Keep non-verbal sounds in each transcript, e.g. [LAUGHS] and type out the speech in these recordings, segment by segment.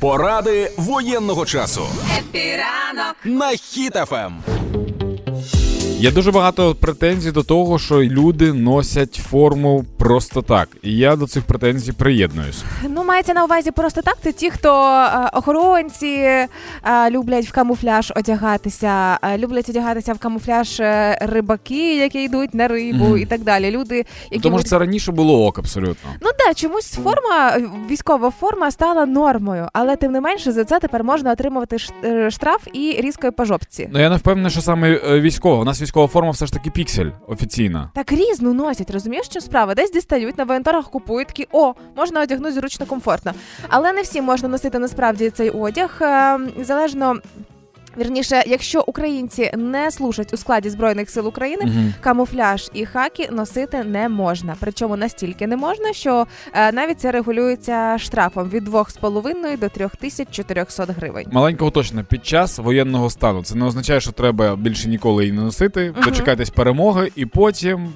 Поради воєнного часу Happy ранок на Хіт FM. Є дуже багато претензій до того, що люди носять форму просто так. І я до цих претензій приєднуюсь. Ну, мається на увазі просто так. Це ті, хто е, охоронці е, люблять в камуфляж одягатися, е, люблять одягатися в камуфляж е, рибаки, які йдуть на рибу Мгм. і так далі. Люди, які Тому що це раніше було ок абсолютно. Ну да, чомусь форма, військова форма стала нормою, але тим не менше за це тепер можна отримувати е, штраф і різкою по жопці. Ну я не впевнений, що саме е, військова. У нас військова форма все ж таки піксель офіційна. Так різну носять, розумієш, що справа? Десь дістають на воєнторгах купують такі, о, можна одягнути зручно комфортно. Але не всі можна носити насправді цей одяг. Е, залежно. Вірніше, якщо українці не служать у складі збройних сил України, Мгм. камуфляж і хаки носити не можна. Причому настільки не можна, що е, навіть це регулюється штрафом від 2,5 до 3400 гривень. Маленьке уточнення. Під час воєнного стану це не означає, що треба більше ніколи її не носити, Мгм. дочекайтесь перемоги і потім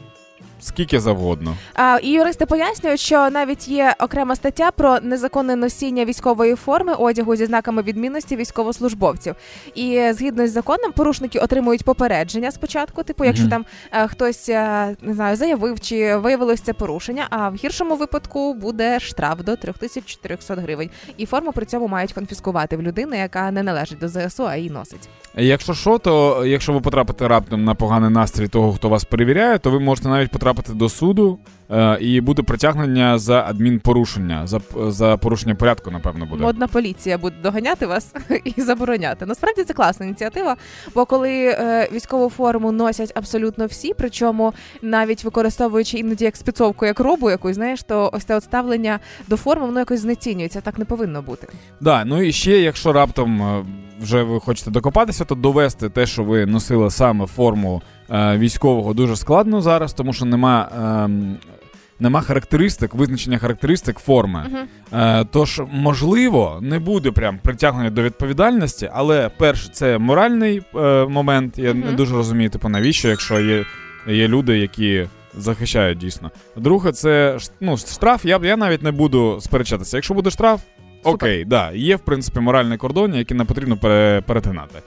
скільки завгодно. А, і юристи пояснюють, що навіть є окрема стаття про незаконне носіння військової форми одягу зі знаками відмінності військовослужбовців. І згідно з законом, порушники отримують попередження спочатку. Типу, якщо Мгм. там е, хтось е, не знаю, заявив чи виявилось це порушення. А в гіршому випадку буде штраф до 3400 гривень. І форму при цьому мають конфіскувати в людини, яка не належить до ЗСУ, а її носить. Якщо що, то якщо ви потрапите раптом на поганий настрій того, хто вас перевіряє, то ви можете навіть потрапити до суду е, і буде притягнення за адмінпорушення, за, за порушення порядку, напевно, буде. Модна поліція буде доганяти вас [LAUGHS] і забороняти. Насправді це класна ініціатива. Бо коли е, військову форму носять абсолютно всі, причому навіть використовуючи іноді як спецовку, як робу якусь, знаєш, то ось це от ставлення до форми воно якось знецінюється. Так не повинно бути. Да, ну і ще, якщо раптом е, вже ви хочете докопатися, то довести те, що ви носили саме форму військового, дуже складно зараз, тому що нема. ем, Нема характеристик, визначення характеристик форми. Е, тож, можливо, не буде прям притягнення до відповідальності, але перше, це моральний е, момент. Я не дуже розумію, типу, навіщо, якщо є, є люди, які захищають дійсно. Друге, це ну, штраф. Я, я навіть не буду сперечатися. Якщо буде штраф, Супер. окей, да, є в принципі моральний кордон, який не потрібно перетинати.